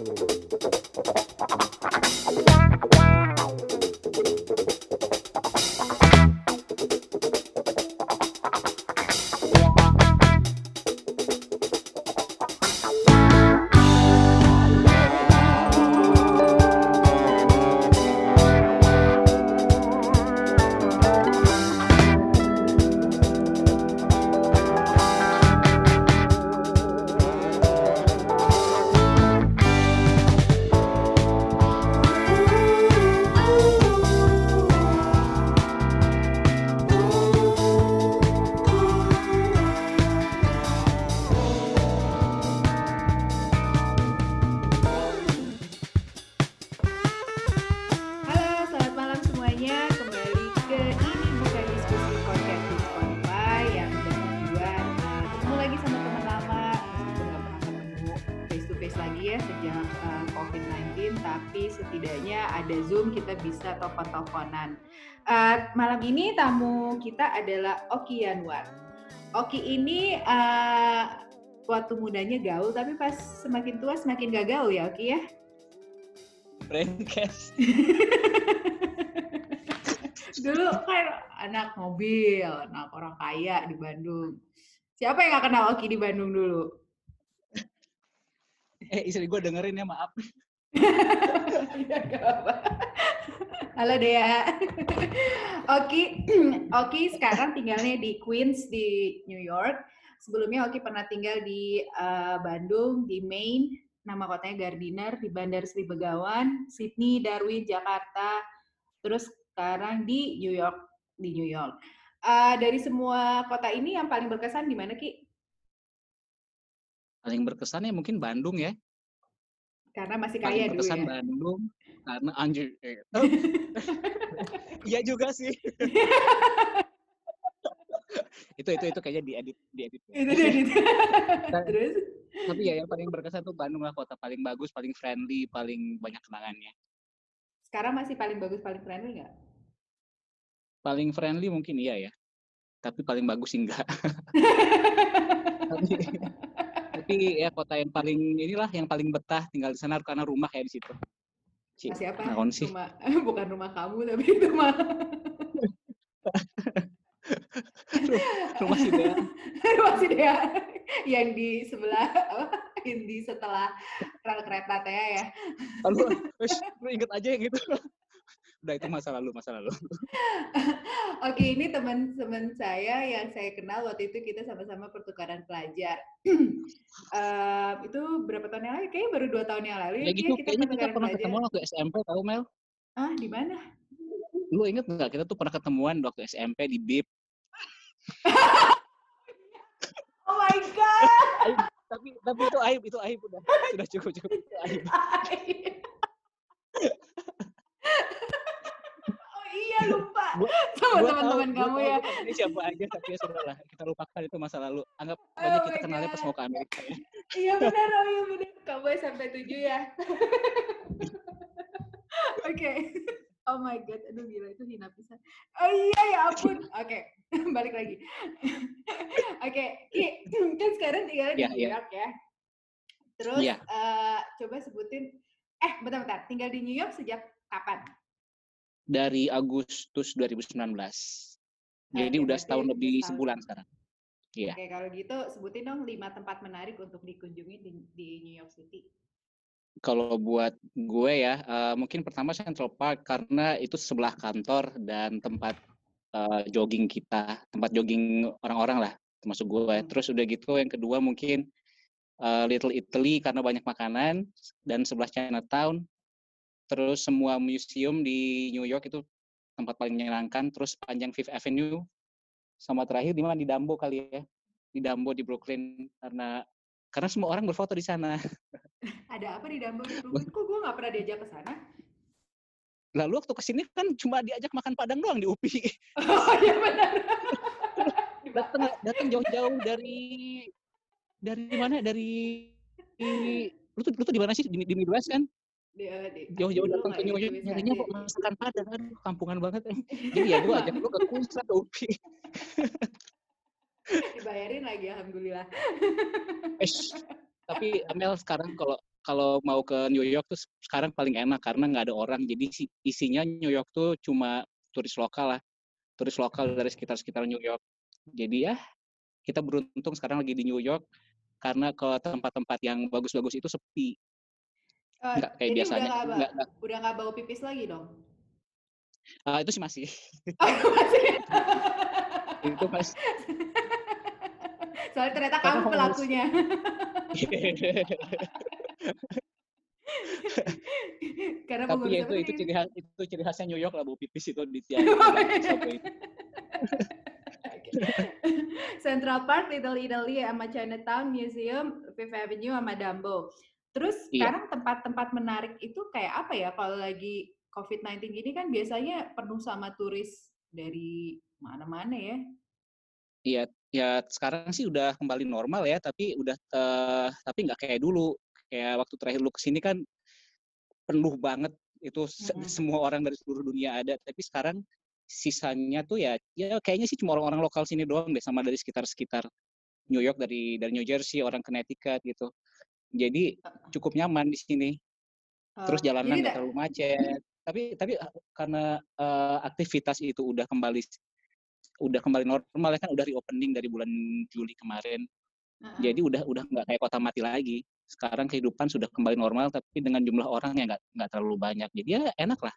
Halo, setidaknya ada Zoom kita bisa telepon-teleponan. Uh, malam ini tamu kita adalah Oki Yanwar. Oki ini uh, waktu mudanya gaul, tapi pas semakin tua semakin gak gaul ya Oki ya? Brandcast. Dulu kan anak mobil, anak orang kaya di Bandung. Siapa yang gak kenal Oki di Bandung dulu? Eh istri gue dengerin ya maaf. Ya, apa-apa. Halo Dea. Oki, Oki sekarang tinggalnya di Queens di New York. Sebelumnya Oki pernah tinggal di eh, Bandung, di Maine, nama kotanya Gardiner, di Bandar Sri Begawan, Sydney, Darwin, Jakarta, terus sekarang di New York, di New York. Eh, dari semua kota ini yang paling berkesan di mana Ki? Paling berkesan ya mungkin Bandung ya. Karena masih Paling kaya dulu ya. Bandung karena anjir. eh. Iya juga sih. itu itu itu kayaknya diedit diedit. Itu dia. Dit. Nah, Terus? Tapi ya yang paling berkesan tuh Bandung lah kota paling bagus, paling friendly, paling banyak kenangannya. Sekarang masih paling bagus, paling friendly nggak? Paling friendly mungkin iya ya. Tapi paling bagus sih enggak. tapi, tapi ya kota yang paling inilah yang paling betah tinggal di sana karena rumah kayak di situ. Cik, Masih apa? naon sih? Rumah, bukan rumah kamu tapi itu mah Rumah si Dea. rumah si Dea yang di sebelah apa? yang di setelah rel kereta teh ya. Lalu, lu inget aja yang itu. Udah itu masa lalu, masa lalu. Oke, ini teman-teman saya yang saya kenal waktu itu kita sama-sama pertukaran pelajar. Eh, itu berapa tahun yang lalu? Kayaknya baru dua tahun yang lalu ya, Kayak Ki, gitu, kita kayaknya kita pernah pelajar. ketemu waktu SMP, tahu Mel? Ah, di mana? Lu inget nggak kita tuh pernah ketemuan waktu SMP di BIP? Oh my god. Aib. Tapi tapi itu aib, itu aib udah. Sudah cukup cukup itu aib. lupa sama teman-teman gua kamu ya. temennya siapa aja tapi ya sudah lah kita lupakan itu masa lalu anggap Oh aja kita kenalnya pas mau ke Amerika ya. Iya benar, oh iya benar. Kamu sampai tujuh ya. Oke. Oh my god, aduh gila itu hina pisan. Oh iya ya ampun. Oke, balik lagi. Oke, Ki, kan sekarang tinggal di Iya, New iya. York ya. Terus Iya. eh, coba sebutin eh bentar-bentar, tinggal di New York sejak kapan? Dari Agustus 2019 jadi Oke, udah setahun lebih setahun. sebulan sekarang Iya. Oke, kalau gitu sebutin dong lima tempat menarik untuk dikunjungi di, di New York City. kalau buat gue ya eh, mungkin pertama Central Park karena itu sebelah kantor dan tempat eh, jogging kita tempat jogging orang-orang lah termasuk gue Hmm. terus udah gitu yang kedua mungkin eh, Little Italy karena banyak makanan dan sebelah Chinatown terus semua museum di New York itu tempat paling menyenangkan. Terus panjang Fifth Avenue. Sama terakhir di mana? Di Dumbo kali ya. Di Dumbo di Brooklyn. Karena karena semua orang berfoto di sana. Ada apa di Dumbo di Brooklyn? Kok gue nggak pernah diajak ke sana? lalu waktu ke sini kan cuma diajak makan padang doang di UPI. Oh iya benar. datang datang jauh-jauh dari dari mana? Dari lu tuh lu tuh di mana sih? Di, di Midwest kan jauh-jauh dulu datang ke New York nyarinya kok masakan padang aduh kampungan banget eh. jadi ya gua ajak lu ke Kunsa ke UPI dibayarin lagi alhamdulillah. Eh, tapi Amel sekarang kalau kalau mau ke New York tuh sekarang paling enak karena nggak ada orang. Jadi isinya New York tuh cuma turis lokal lah, turis lokal dari sekitar-sekitar New York. Jadi ya kita beruntung sekarang lagi di New York karena ke tempat-tempat yang bagus-bagus itu sepi. Uh, nggak kayak biasanya. Udah nggak, nggak, udah nggak bau pipis lagi dong? Uh, itu sih masih. Oh, masih. itu masih. Soalnya ternyata kamu pelakunya. Karena Tapi ya itu itu ciri khas itu ciri khasnya New York lah bu pipis itu di tiap Central Park, Little Italy, sama Chinatown Museum, Fifth Avenue, sama Dumbo. Terus iya. sekarang tempat-tempat menarik itu kayak apa ya kalau lagi COVID-19 gini kan biasanya penuh sama turis dari mana-mana ya? Iya, ya sekarang sih udah kembali normal ya, tapi udah uh, tapi nggak kayak dulu. Kayak waktu terakhir lu ke sini kan penuh banget itu mm-hmm. semua orang dari seluruh dunia ada. Tapi sekarang sisanya tuh ya ya kayaknya sih cuma orang-orang lokal sini doang deh sama dari sekitar-sekitar New York dari dari New Jersey, orang Connecticut gitu. Jadi cukup nyaman di sini. Terus jalanan nggak terlalu macet. Tapi tapi karena uh, aktivitas itu udah kembali udah kembali normal ya kan udah reopening dari bulan Juli kemarin. Uh-huh. Jadi udah udah nggak kayak kota mati lagi. Sekarang kehidupan sudah kembali normal tapi dengan jumlah orang yang nggak nggak terlalu banyak. Jadi ya enak lah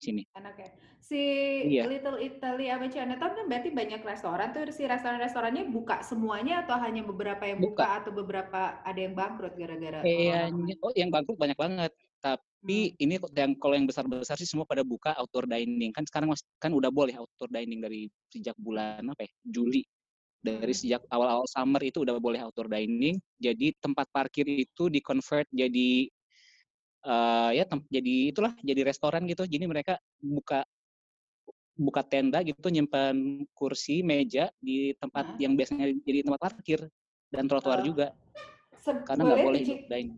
sini. Enak ya. Si iya. Little Italy sama Chinatown kan berarti banyak restoran tuh si restoran-restorannya buka semuanya atau hanya beberapa yang buka, buka atau beberapa ada yang bangkrut gara-gara Kayaknya oh yang bangkrut banyak banget. Tapi hmm. ini yang kalau yang besar-besar sih semua pada buka outdoor dining. Kan sekarang kan udah boleh outdoor dining dari sejak bulan apa ya? Juli. Dari hmm. sejak awal-awal summer itu udah boleh outdoor dining. Jadi tempat parkir itu di-convert jadi uh, ya jadi itulah jadi restoran gitu. Jadi mereka buka buka tenda gitu nyimpan kursi, meja di tempat nah. yang biasanya jadi tempat parkir dan trotoar uh, juga. Karena nggak boleh dining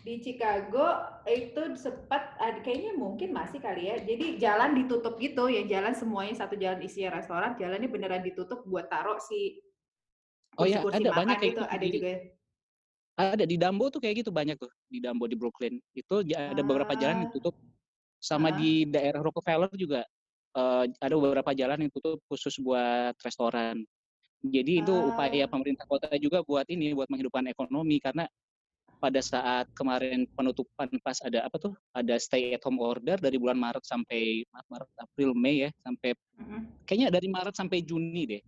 di Chicago itu sempat kayaknya mungkin masih kali ya. Jadi jalan ditutup gitu ya, jalan semuanya satu jalan isinya restoran, jalannya beneran ditutup buat taruh si Oh ya, ada banyak kayak gitu. Ada juga. Ada di Dumbo tuh kayak gitu banyak tuh di Dumbo di Brooklyn. Itu ada ah. beberapa jalan yang ditutup. Sama ah. di daerah Rockefeller juga uh, ada beberapa jalan yang tutup khusus buat restoran. Jadi itu ah. upaya pemerintah kota juga buat ini buat menghidupkan ekonomi karena pada saat kemarin penutupan pas ada apa tuh ada stay at home order dari bulan Maret sampai Maret April Mei ya sampai kayaknya dari Maret sampai Juni deh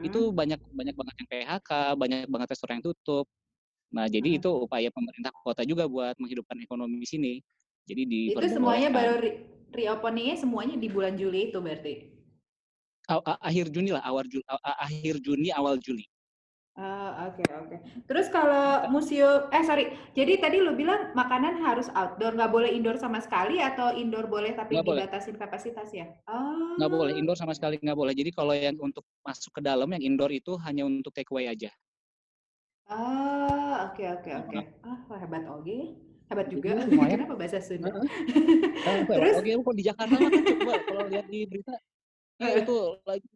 itu banyak banyak banget yang PHK banyak banget restoran yang tutup nah jadi mm-hmm. itu upaya pemerintah kota juga buat menghidupkan ekonomi di sini jadi di itu semuanya baru re- reopeningnya semuanya di bulan Juli itu berarti akhir Juni lah awal Juli akhir Juni awal Juli oke okay, oke. Okay. Terus kalau museum, eh sorry, jadi tadi lu bilang makanan harus outdoor, nggak boleh indoor sama sekali atau indoor boleh tapi nggak dibatasin boleh. kapasitas ya? Oh. Nggak boleh indoor sama sekali nggak boleh. Jadi kalau yang untuk masuk ke dalam yang indoor itu hanya untuk take away aja. Ah, oke oke oke. Ah, hebat oke. Hebat juga. Kenapa bahasa Sunda? Uh, uh. Terus? Oke, kok di Jakarta kan coba kalau lihat di berita ya itu lagi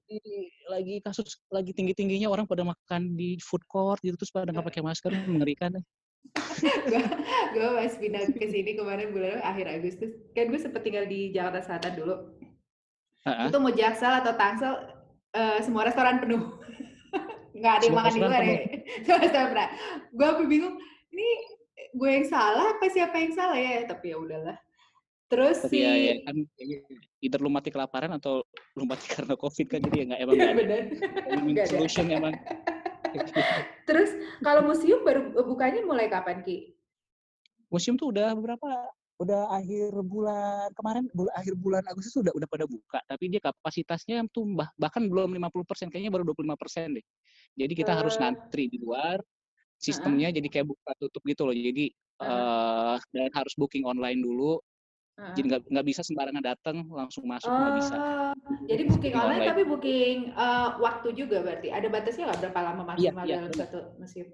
lagi kasus lagi tinggi tingginya orang pada makan di food court gitu terus pada nggak pakai masker mengerikan gue pas pindah ke sini kemarin bulan akhir Agustus kan gue sempet tinggal di Jakarta Selatan dulu uh-huh. itu mau Jaksel atau Tangsel uh, semua restoran penuh nggak ada yang makan di luar ya. semua restoran penuh gue bingung ini gue yang salah apa siapa yang salah ya? Tapi ya udahlah. Terus Tapi si ya, ya kan either lu mati kelaparan atau lu mati karena covid kan jadi ya nggak emang nggak ada solution emang. Terus kalau museum baru bukanya mulai kapan Ki? Museum tuh udah beberapa udah akhir bulan kemarin bulan akhir bulan Agustus sudah udah pada buka tapi dia kapasitasnya tuh bah, bahkan belum 50% kayaknya baru 25% deh. Jadi kita uh, harus ngantri di luar sistemnya uh -huh. jadi kayak buka tutup gitu loh. Jadi uh -huh. uh, dan harus booking online dulu Uh. Jadi nggak nggak bisa sembarangan datang langsung masuk nggak uh, bisa. Oh, jadi booking online, online tapi booking uh, waktu juga berarti ada batasnya nggak berapa lama maksimal iya, iya, dalam satu museum?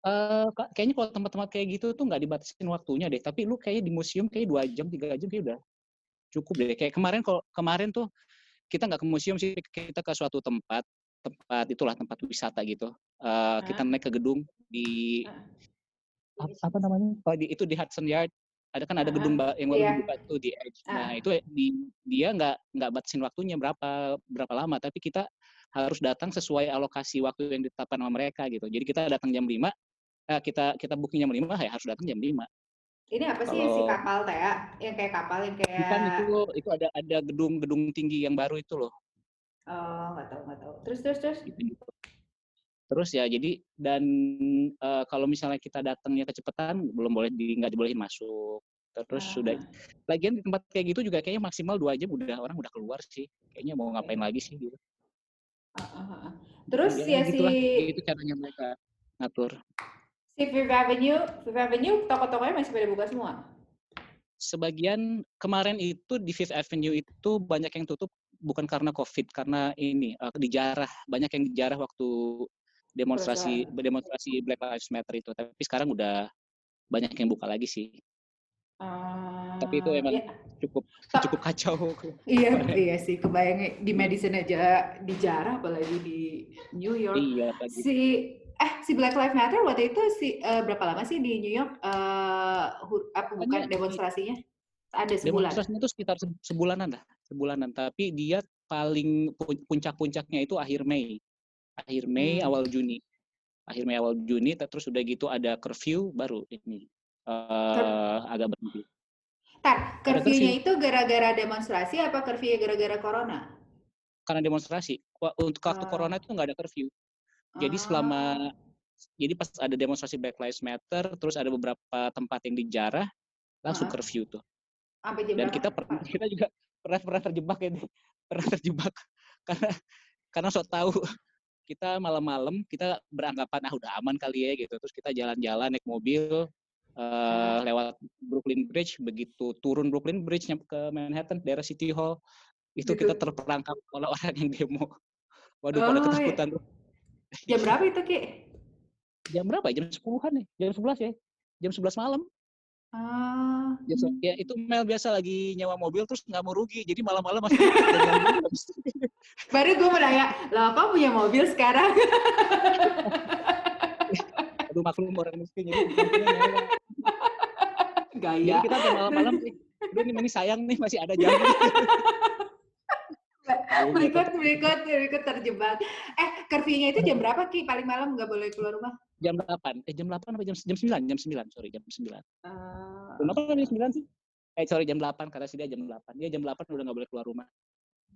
Uh, kayaknya kalau tempat-tempat kayak gitu tuh nggak dibatasin waktunya deh. Tapi lu kayaknya di museum kayak dua jam tiga jam kayak udah cukup deh. Kayak kemarin kalau kemarin tuh kita nggak ke museum sih kita ke suatu tempat tempat itulah tempat wisata gitu. Uh. Kita naik ke gedung di uh apa namanya? Oh, di, itu di Hudson Yard ada kan ada gedung Uh-uh. yang baru Iya. dibuka tuh di Edge. Nah, Ah. itu di dia nggak nggak batasin waktunya berapa berapa lama, tapi kita harus datang sesuai alokasi waktu yang ditetapkan sama mereka gitu. Jadi kita datang jam 5, eh, kita kita booking jam 5 ya harus datang jam 5. Ini apa sih si Kalau kapal teh? Yang kayak kapal yang kayak bukan itu itu ada ada gedung-gedung tinggi yang baru itu loh. oh nggak tahu nggak tahu. Terus terus terus. Gitu. Terus ya jadi dan eh, kalau misalnya kita datangnya kecepatan belum boleh di nggak dibolehin masuk. Terus sudah Ah, lagian di tempat kayak gitu juga kayaknya maksimal dua jam udah orang udah keluar sih. Kayaknya mau ngapain oke. lagi sih gitu. Ah, ah. Terus Ya ya si gitulah, itu caranya mereka ngatur. Si Fifth Avenue, Fifth Avenue toko-tokonya masih pada buka semua. Sebagian kemarin itu di Fifth Avenue itu banyak yang tutup bukan karena COVID, karena ini eh, dijarah, banyak yang dijarah waktu demonstrasi Kerusuhan. demonstrasi Black Lives Matter itu. Tapi sekarang udah banyak yang buka lagi sih. Tapi itu Ah, emang ya, cukup tak- cukup kacau. iya iya sih kebayang di Madison aja dijarah apalagi di New York. Iya. Si eh si Black Lives Matter waktu itu si eh, berapa lama sih di New York eh hu- apa bukan demonstrasinya? Ada sebulan. demonstrasinya itu sekitar se- sebulanan lah, sebulanan. Tapi dia paling pu- puncak-puncaknya itu akhir Mei, akhir Mei Hmm. awal Juni, akhir Mei awal Juni. te- Terus udah gitu ada curfew baru ini eh agak berhenti. Tar, curfew-nya curfew itu gara-gara demonstrasi apa curfew gara-gara corona? karena demonstrasi. Untuk waktu Ah, corona itu nggak ada curfew. Jadi selama ah, jadi pas ada demonstrasi Black Lives Matter, terus ada beberapa tempat yang dijarah, langsung ah. curfew tuh. Sampai jam Dan kita pernah kita juga pernah pernah terjebak ini, pernah terjebak karena karena sok tahu kita malam-malam kita beranggapan ah udah aman kali ya gitu. Terus kita jalan-jalan naik mobil eh, Ah, lewat Brooklyn Bridge, begitu turun Brooklyn Bridge nyampe ke Manhattan daerah City Hall, itu kita gitu. terperangkap oleh orang yang demo. Waduh, pada Oh, ya. ketakutan tuh. Jam berapa itu, Ki? Jam berapa ya? Jam 10-an nih. Jam 11 ya. Jam 11 malam. Ah, se- ya itu Mel biasa lagi nyewa mobil terus nggak mau rugi. Jadi malam-malam masih baru gue mau nanya, lah kau punya mobil sekarang? Aduh maklum orang miskin jadi nyewa. Jadi Gaya. kita malam-malam nih ini sayang nih masih ada jam. Berikut, ngepet. berikut, berikut terjebak. Eh, curfew-nya itu jam berapa, Ki? Paling malam nggak boleh keluar rumah? Jam 8. Eh jam 8 apa jam jam 9? Jam 9, sorry jam 9. Eh, Jam 8 apa jam 9 sih? Eh sorry jam 8 karena sih dia jam 8. Dia jam 8 udah nggak boleh keluar rumah.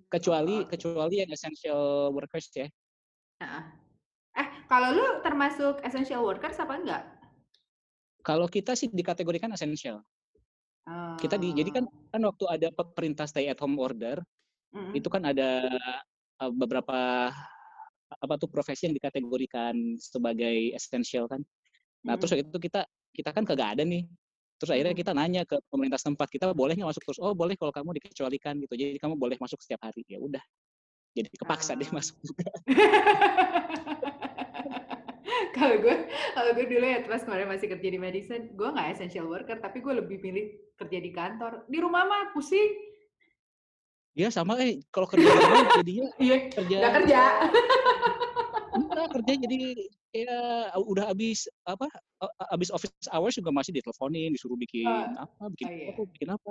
Kecuali oh, kecuali yang essential workers ya. ah. Eh, kalau lu termasuk essential workers apa enggak? Kalau kita sih dikategorikan essential. Kita di jadi kan Oh, kan waktu ada pe- perintah stay at home order mm-mm. itu kan ada uh, beberapa apa tuh profesi yang dikategorikan sebagai essential kan. Nah terus Mm-mm. itu kita kita kan kagak ada nih. Terus akhirnya kita nanya ke pemerintah setempat kita boleh nggak masuk terus? Oh boleh kalau kamu dikecualikan gitu. Jadi kamu boleh masuk setiap hari. Ya udah. Jadi kepaksa deh Ah. masuk juga. kalau gue kalau gue dulu ya pas kemarin masih kerja di Madison gue nggak essential worker tapi gue lebih pilih kerja di kantor di rumah mah pusing Ya sama eh kalau kerja di jadinya iya kerja nggak kerja. Enggak kerja jadi kayak udah habis apa habis office hours juga masih diteleponin disuruh bikin Ah, apa bikin oh apa iya. tuh bikin apa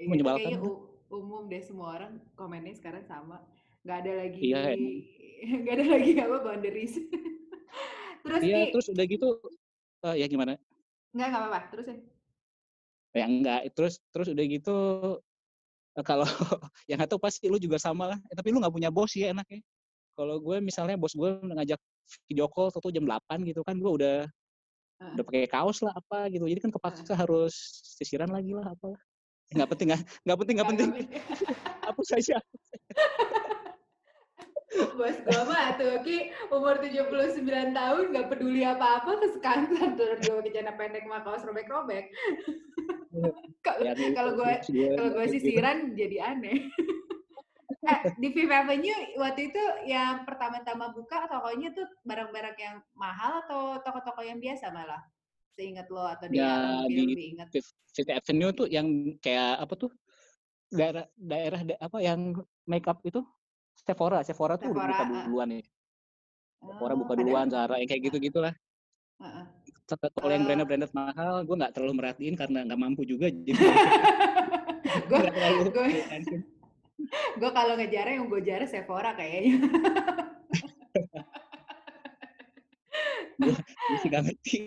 iya menyebalkan kayaknya umum deh semua orang komennya sekarang sama. Nggak ada lagi Iya emang. nggak ada lagi apa boundaries. Terus Iya Ki terus udah gitu eh, ya gimana? nggak nggak apa-apa terusin Ya. Enggak terus terus udah gitu kalau yang tahu pasti lu juga sama lah. Eh, tapi lu nggak punya bos ya enaknya. Kalau gue misalnya bos gue ngajak video call tuh jam 8 gitu kan gue udah Heeh, udah pakai kaos lah apa gitu. Jadi kan kepaksa harus sisiran lagi lah apa. Nggak penting nggak nggak penting nggak penting. Hapus saja. Bos gue mah tuh Ki umur 79 tahun nggak peduli apa-apa ke kantor terus gue pakai celana pendek sama kaos robek-robek. Kalau Ya, nih, kalau gue gue kalau gue sisiran jadi aneh. eh, di Fifth Avenue waktu itu yang pertama-tama buka tokonya tuh barang-barang yang mahal atau toko-toko yang biasa malah? Seingat lo atau dia Ya di lebih ingat. Fifth Avenue tuh yang kayak apa tuh daerah daerah da- apa yang makeup itu Sephora Sephora tuh udah Sephora, buka ah. duluan nih Sephora Oh, buka duluan Zara yang kayak ah, gitu gitulah ah, ah. kalau yang branded-branded mahal, gue nggak terlalu merhatiin karena nggak mampu juga. Jadi gue gue gue kalau ngejar yang gue jarang Sephora kayaknya. gue masih gak ngerti.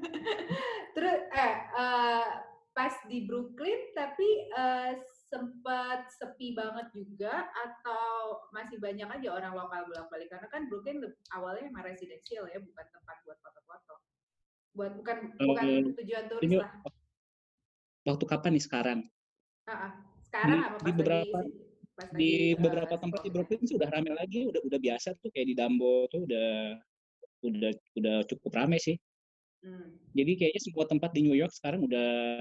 Terus eh uh, pas di Brooklyn tapi uh, sempat sepi banget juga atau masih banyak aja orang lokal bolak-balik? Karena kan Brooklyn awalnya emang residensial ya bukan tempat buat foto-foto. Buat bukan uh, bukan tujuan turis lah. waktu kapan nih? Sekarang? Uh, sekarang di, apa pas di beberapa di, pas di lagi, beberapa uh, tempat di Brooklyn sih udah ramai lagi udah udah biasa tuh kayak di Dumbo tuh udah udah udah cukup ramai sih Hmm. Jadi kayaknya semua tempat di New York sekarang udah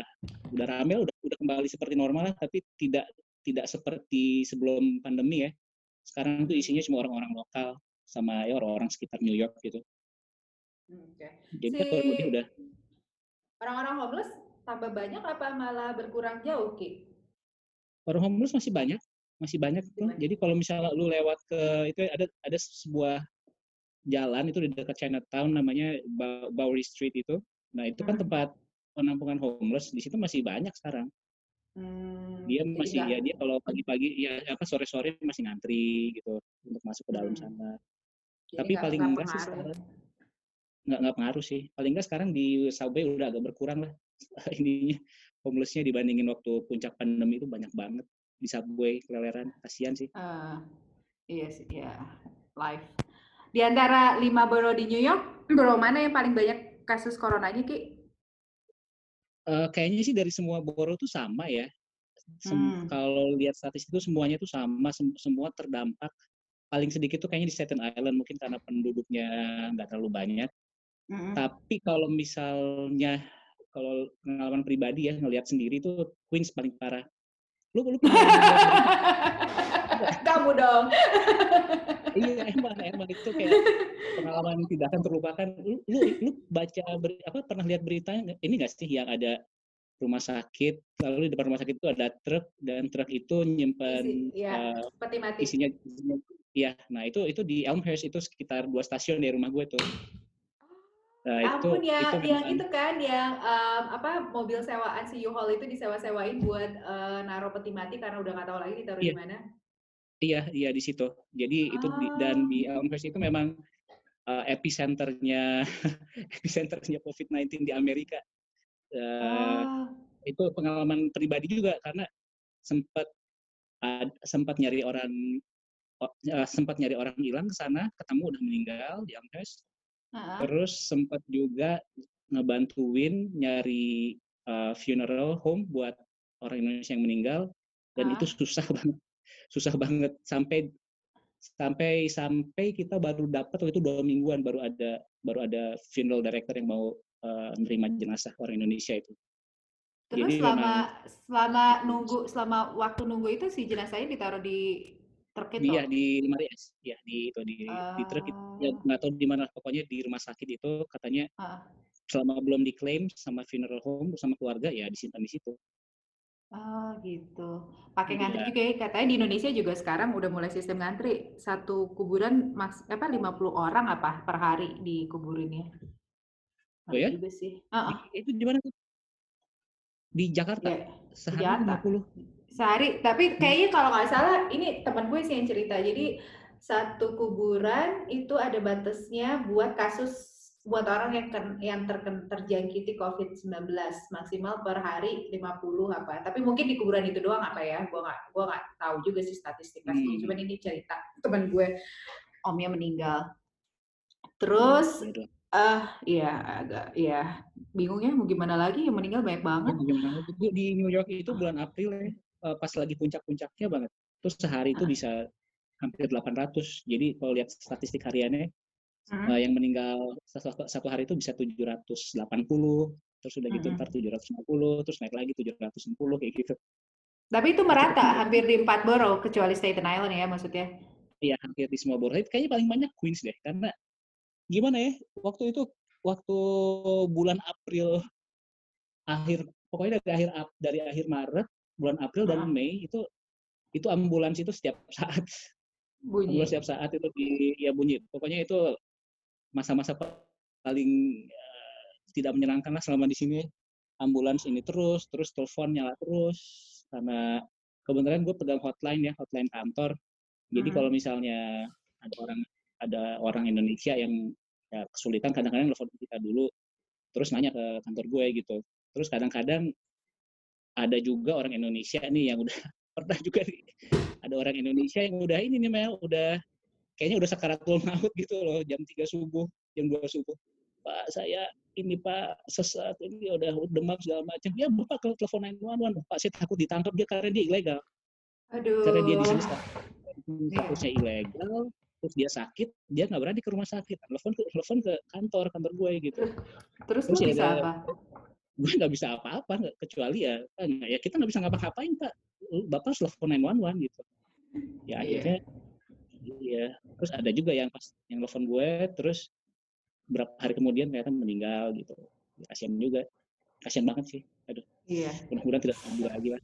udah rame, udah udah kembali seperti normal lah, tapi tidak tidak seperti sebelum pandemi ya. Sekarang tuh isinya cuma orang-orang lokal sama ya orang-orang sekitar New York gitu. Hmm, oke. Okay. Jadi si... lebih udah. Orang-orang homeless tambah banyak apa malah berkurang jauh, Ki? Orang homeless masih banyak, masih banyak tuh. Jadi kalau misalnya lu lewat ke itu ada ada sebuah jalan itu di dekat Chinatown namanya Bowery Street itu. Nah itu kan hmm. tempat penampungan homeless di situ masih banyak sekarang. Hmm, dia masih ya dia kalau pagi-pagi ya apa sore-sore masih ngantri gitu untuk masuk ke dalam hmm. sana. Jadi Tapi gak, paling enggak sih sekarang nggak nggak pengaruh sih. Paling enggak sekarang di subway udah agak berkurang lah ininya homelessnya dibandingin waktu puncak pandemi itu banyak banget di subway keleleran kasihan sih. Uh, iya sih ya live di antara lima borough di New York, borough mana yang paling banyak kasus coronanya, Ki? Uh, kayaknya sih dari semua borough tuh sama ya. Sem hmm. Kalau lihat statistik itu semuanya tuh sama, sem semua terdampak. Paling sedikit tuh kayaknya di Staten Island mungkin karena penduduknya nggak terlalu banyak. Hmm. Tapi kalau misalnya kalau pengalaman pribadi ya ngelihat sendiri tuh Queens paling parah. Lu lu Kamu dong. iya emang emang itu kayak pengalaman tidak akan terlupakan. Lu lu, lu baca ber, apa pernah lihat beritanya ini nggak sih yang ada rumah sakit lalu di depan rumah sakit itu ada truk dan truk itu nyimpan Isi, ya, uh, mati. isinya iya nah itu itu di Elmhurst itu sekitar dua stasiun dari rumah gue tuh Nah, Ampun itu, ya, itu yang itu kan yang um, apa mobil sewaan si U-Haul itu disewa-sewain buat uh, naruh peti mati karena udah nggak tahu lagi ditaruh yeah. di mana. Iya, iya di situ. Jadi itu di, dan di ah. Elmhurst itu memang uh, epicenternya epicenternya COVID-19 di Amerika. Uh, oh. Itu pengalaman pribadi juga karena sempat uh, sempat nyari orang uh, sempat nyari orang hilang ke sana, ketemu udah meninggal di Elmhurst. Uh-huh. Terus sempat juga ngebantuin nyari uh, funeral home buat orang Indonesia yang meninggal dan uh-huh. itu susah banget susah banget sampai sampai sampai kita baru dapat waktu itu dua mingguan baru ada baru ada funeral director yang mau uh, menerima jenazah orang Indonesia itu. Terus Jadi selama memang, selama nunggu selama waktu nunggu itu si jenazahnya ditaruh di truk itu? Iya di Maries, ya di itu di uh, di truk itu. Ya oh. nggak tahu di mana pokoknya di rumah sakit itu katanya uh. selama belum diklaim sama funeral home sama keluarga ya disimpan di situ. Oh gitu. Pakai iya. ngantri juga ya. Katanya di Indonesia juga sekarang udah mulai sistem ngantri. Satu kuburan mas apa 50 orang apa per hari di kuburinnya. Oh ya? Juga sih. Uh -uh. Itu di mana tuh? Di Jakarta. Ya, Sehari Jakarta. 50. Sehari, tapi hmm. kayaknya kalau nggak salah ini teman gue sih yang cerita. Jadi satu kuburan itu ada batasnya buat kasus buat orang yang yang terken, terjangkiti COVID-19 maksimal per hari 50 apa. Tapi mungkin di kuburan itu doang apa ya? Gua nggak gua nggak tahu juga sih statistik pasti. Hmm. Cuman ini cerita teman gue omnya meninggal. Terus ah uh, iya agak ya bingung ya mau gimana lagi yang meninggal banyak banget. Ya, di New York itu bulan April ya eh, pas lagi puncak-puncaknya banget. Terus sehari itu uh. bisa hampir 800. Jadi kalau lihat statistik hariannya hmm. uh, yang meninggal satu, satu hari itu bisa 780 terus udah gitu hmm. ntar 750 terus naik lagi 760 kayak gitu tapi itu merata hampir di empat borough kecuali Staten Island ya maksudnya iya hampir di semua borough kayaknya paling banyak Queens deh karena gimana ya waktu itu waktu bulan April akhir pokoknya dari akhir dari akhir Maret bulan April dan Mei itu itu ambulans itu setiap saat bunyi. ambulans setiap saat itu di ya bunyi pokoknya itu masa-masa paling tidak menyenangkan lah selama di sini. Ambulans ini terus terus telepon nyala terus. Karena kebetulan gue pegang hotline ya hotline kantor. Jadi Hmm. kalau misalnya ada orang ada orang Indonesia yang ya, kesulitan kadang-kadang telepon kita dulu terus nanya ke kantor gue gitu. Terus kadang-kadang ada juga orang Indonesia nih yang udah pernah juga nih, ada orang Indonesia yang udah ini nih Mel udah kayaknya udah sakaratul maut gitu loh jam 3 subuh jam 2 subuh. Pak saya ini Pak sesat ini udah demam segala macam. Ya Bapak kalau telepon 911 Pak saya takut ditangkap dia karena dia ilegal. Aduh. karena dia di sini statusnya ilegal terus dia sakit dia nggak berani ke rumah sakit. Telepon ke telepon ke kantor kantor gue gitu. Terus terus ya bisa ada- apa? gue nggak bisa apa-apa kecuali ya ya kita nggak bisa ngapa-ngapain pak. Bapak harus telepon 911 gitu. Ya akhirnya iya terus ada juga yang pas yang telepon gue terus berapa hari kemudian ternyata meninggal gitu kasian juga kasian banget sih aduh Iya. mudah-mudahan tidak terjadi lagi lah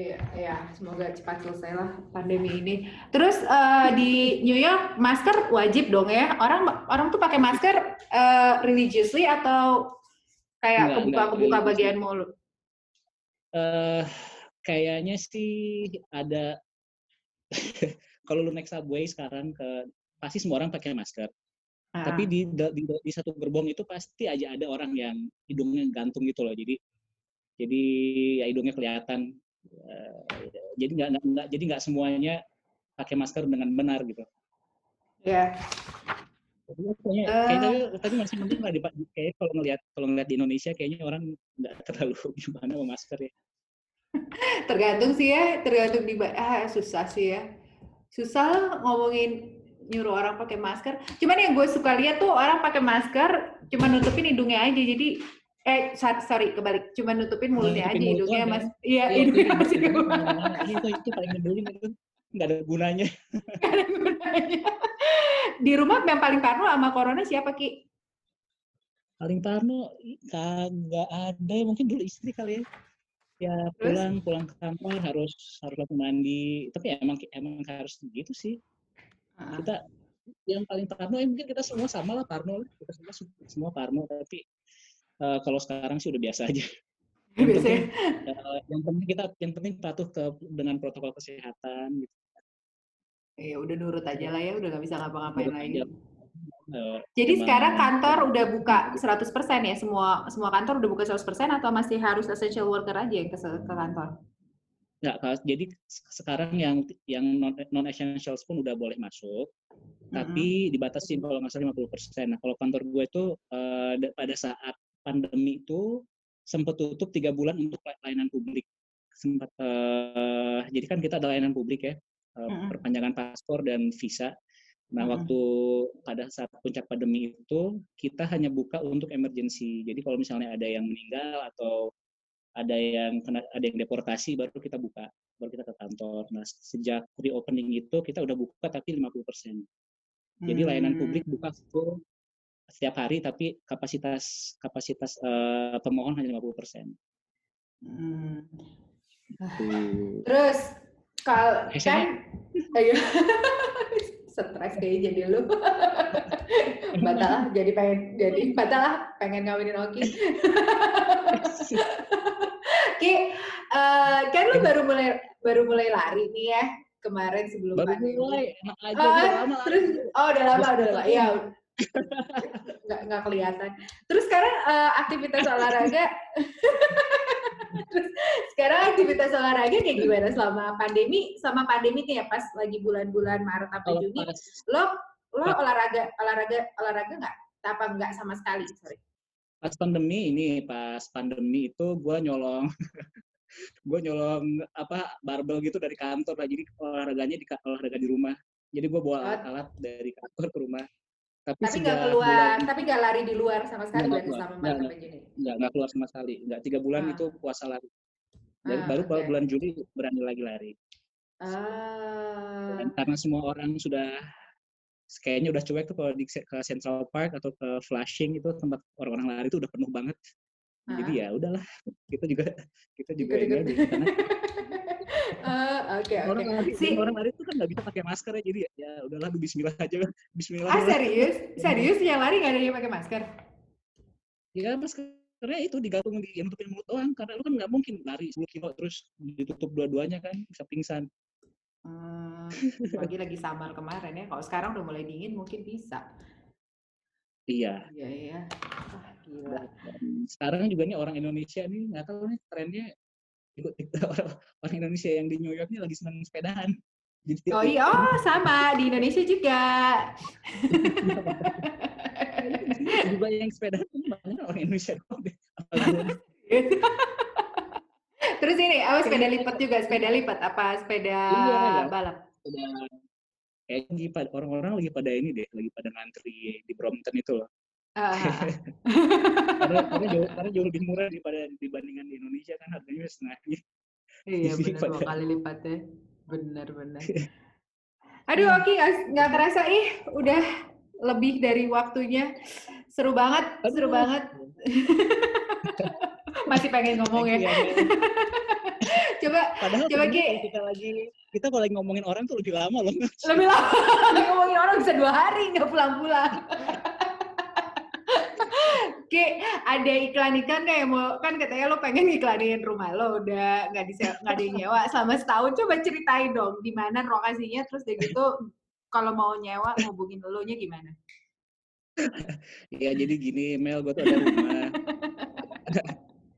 Iya, iya, semoga cepat selesai lah pandemi ini. Terus eh, di New York masker wajib dong ya? Orang orang tuh pakai masker eh, religiously atau kayak Enggak, kebuka enggak kebuka religiously. bagian mulut? eh kayaknya sih ada kalau lu naik subway sekarang ke pasti semua orang pakai masker Ah, tapi di, di di satu gerbong itu pasti aja ada orang yang hidungnya gantung gitu loh jadi jadi ya hidungnya kelihatan Eh, jadi nggak jadi nggak semuanya pakai masker dengan benar gitu ya. Tapi kayaknya, Eh. kayaknya tapi masih mending lah di, kayak kalau ngelihat kalau ngelihat di Indonesia kayaknya orang nggak terlalu gimana sama masker ya Tergantung sih ya, tergantung di ah susah sih ya. Susah ngomongin nyuruh orang pakai masker. Cuman yang gue suka lihat tuh orang pakai masker cuma nutupin hidungnya aja. Jadi eh sorry kebalik, cuma nutupin mulutnya aja, nutupin mulut hidungnya mas. ya? Iya, Iya, hidungnya masih keluar. mana-mana. itu itu paling nyebelin itu nggak ada gunanya Nggak ada gunanya. Di rumah yang paling parno sama corona siapa Ki? paling parno kagak ada mungkin dulu istri kali ya ya Terus? pulang pulang ke kantor harus harus langsung mandi tapi ya emang emang harus gitu sih Ah, kita yang paling parno ya mungkin kita semua sama lah parno lah. kita semua semua parno tapi eh, kalau sekarang sih udah biasa aja yang Biasanya penting eh, yang penting kita yang penting patuh ke dengan protokol kesehatan gitu ya udah nurut aja lah ya, udah nggak bisa ngapa-ngapain lagi. aja. Eh, Jadi sekarang kantor udah buka 100% ya? Semua semua kantor udah buka 100% atau masih harus essential worker aja yang ke, ke kantor? Nggak, Kak. jadi se- sekarang yang yang non non essentials pun udah boleh masuk, tapi dibatasi kalau nggak salah 50%. Nah, kalau kantor gue itu eh, da- pada saat pandemi itu sempat tutup tiga bulan untuk layanan publik. Sempat eh, jadi kan kita ada layanan publik ya, eh, Mm-mm. perpanjangan paspor dan visa. Nah, Mm-mm. waktu pada saat puncak pandemi itu kita hanya buka untuk emergency. Jadi kalau misalnya ada yang meninggal atau ada yang kena ada yang deportasi baru kita buka, baru kita ke kantor. Nah, sejak reopening itu kita udah buka tapi 50%. Jadi layanan Hmm. publik buka full setiap hari tapi kapasitas kapasitas eh, pemohon hanya 50%. Hmm. Tuh. Terus kalau kan ayo stres kayaknya jadi lu. Batal jadi pengen jadi batal pengen ngawinin Oki. Ki eh, kan lu baru mulai baru mulai lari nih ya kemarin sebelum Baru pandemi. mulai, enak aja udah lama lari. terus oh udah lama Udah lama. ya nggak nggak kelihatan. Terus sekarang eh, aktivitas olahraga terus sekarang aktivitas olahraga kayak gimana? Selama pandemi sama pandemi nih ya pas lagi bulan-bulan Maret sampai Juni lo lo olahraga olahraga olahraga nggak? Apa nggak sama sekali? Sorry. Pas pandemi ini pas pandemi itu gue nyolong gue nyolong apa barbel gitu dari kantor lah jadi olahraganya di olahraga di rumah. Jadi gue bawa Oh. alat-alat dari kantor ke rumah tapi, tapi nggak keluar bulan- tapi nggak lari di luar sama sekali Nggak selama Maret sampai Juni? Nggak nggak keluar sama sekali. Nggak tiga bulan Ah. itu puasa lari. Dari Ah, baru oke. bulan Juli berani lagi lari. Ah. Dan karena semua orang sudah kayaknya udah cuek tuh kalau di ke Central Park atau ke Flushing itu tempat orang-orang lari itu udah penuh banget. Jadi ya udahlah kita juga kita juga ini Ikut-ikut. aja karena Ah, oke oke orang lari Si- orang itu kan nggak bisa pakai masker ya jadi ya, ya udahlah Bismillah aja Bismillah ah dulu lah. serius serius yang lari nggak ada yang pakai masker Ya maskernya itu digantung di nutupin mulut doang karena lu kan nggak mungkin lari 10 kilo terus ditutup dua-duanya kan bisa pingsan. Hmm, lagi lagi samar kemarin ya. Kalau sekarang udah mulai dingin mungkin bisa. Iya. Iya iya. Wah, gila. Sekarang juga nih orang Indonesia nih nggak tahu nih trennya ikut orang, orang Indonesia yang di New York nih lagi senang sepedahan. Jadi Oh iya, oh sama di Indonesia juga. juga yang sepedahan tuh banyak orang Indonesia. Terus ini, apa sepeda lipat juga? Sepeda lipat apa sepeda Iya, iya. balap? Sepeda kayak lagi pada orang-orang lagi pada ini deh, lagi pada ngantri di Brompton itu loh. Ah, Karena, karena, jauh, karena jauh lebih murah daripada dibandingkan di Indonesia kan harganya setengahnya. iya benar dua kali lipatnya. Benar benar. Aduh Oki nggak- nggak kerasa ih udah lebih dari waktunya. Seru banget, seru Aduh. banget. Masih pengen ngomong ya. Coba Padahal Coba, Ki. kita lagi kita kalau lagi ngomongin orang tuh lebih lama loh. lebih lama ngomongin orang bisa dua hari nggak pulang-pulang. Oke, ada iklan-iklan nggak yang mau kan katanya lo pengen iklanin rumah lo udah nggak di nggak ada yang nyewa selama setahun coba ceritain dong di mana lokasinya terus dari gitu kalau mau nyewa ngubungin lo nya gimana? Ya jadi gini Mel, gue tuh ada rumah.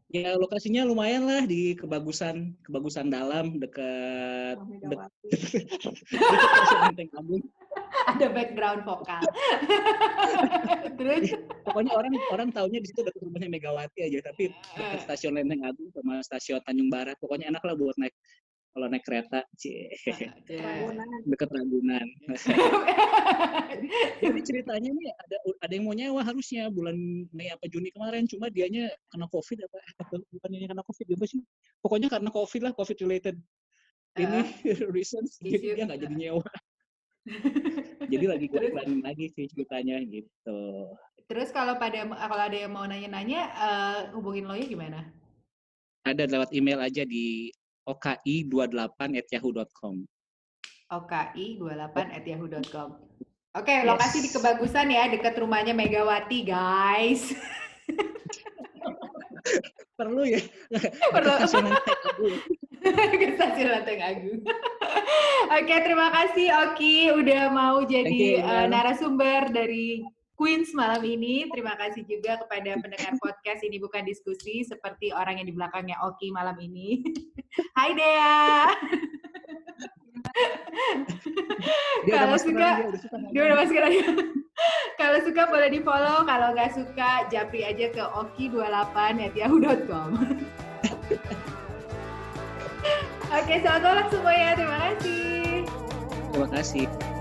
ya lokasinya lumayan lah di kebagusan kebagusan dalam dekat Oh, dekat Agung. Ada background vokal. terus Pokoknya orang orang taunya di situ dekat rumahnya Megawati aja, tapi dekat stasiun Lenteng Agung sama stasiun Tanjung Barat. Pokoknya enak lah buat naik kalau naik kereta, cie, deket Ragunan. Jadi ceritanya nih ada ada yang mau nyewa harusnya bulan Mei apa Juni kemarin, cuma dianya kena COVID apa apa bukannya kena COVID apa sih? Pokoknya karena COVID lah, COVID related ini reasons jadi dia nggak jadi nyewa. Jadi lagi gue Terus? iklanin lagi sih ceritanya gitu. terus kalau pada kalau ada yang mau nanya-nanya eh, hubungin lo nya gimana? Ada lewat email aja di oki28@yahoo.com. oki28@yahoo.com. Oke, lokasi di Kebagusan ya, dekat rumahnya Megawati, guys. Perlu ya? Perlu. Ke stasiun Lenteng Agung. Oke, terima kasih Oki udah mau jadi you, eh, Mel. narasumber dari Queens malam ini. Terima kasih juga kepada pendengar podcast ini bukan diskusi seperti orang yang di belakangnya Oki malam ini. Hai Dea. Dia Kalau udah masuk suka- dia udah suka Dia udah masuk lagi. kalau suka boleh di follow, kalau nggak suka japri aja ke oki28@yahoo.com. Oke, selamat malam semuanya. Terima kasih. Terima kasih.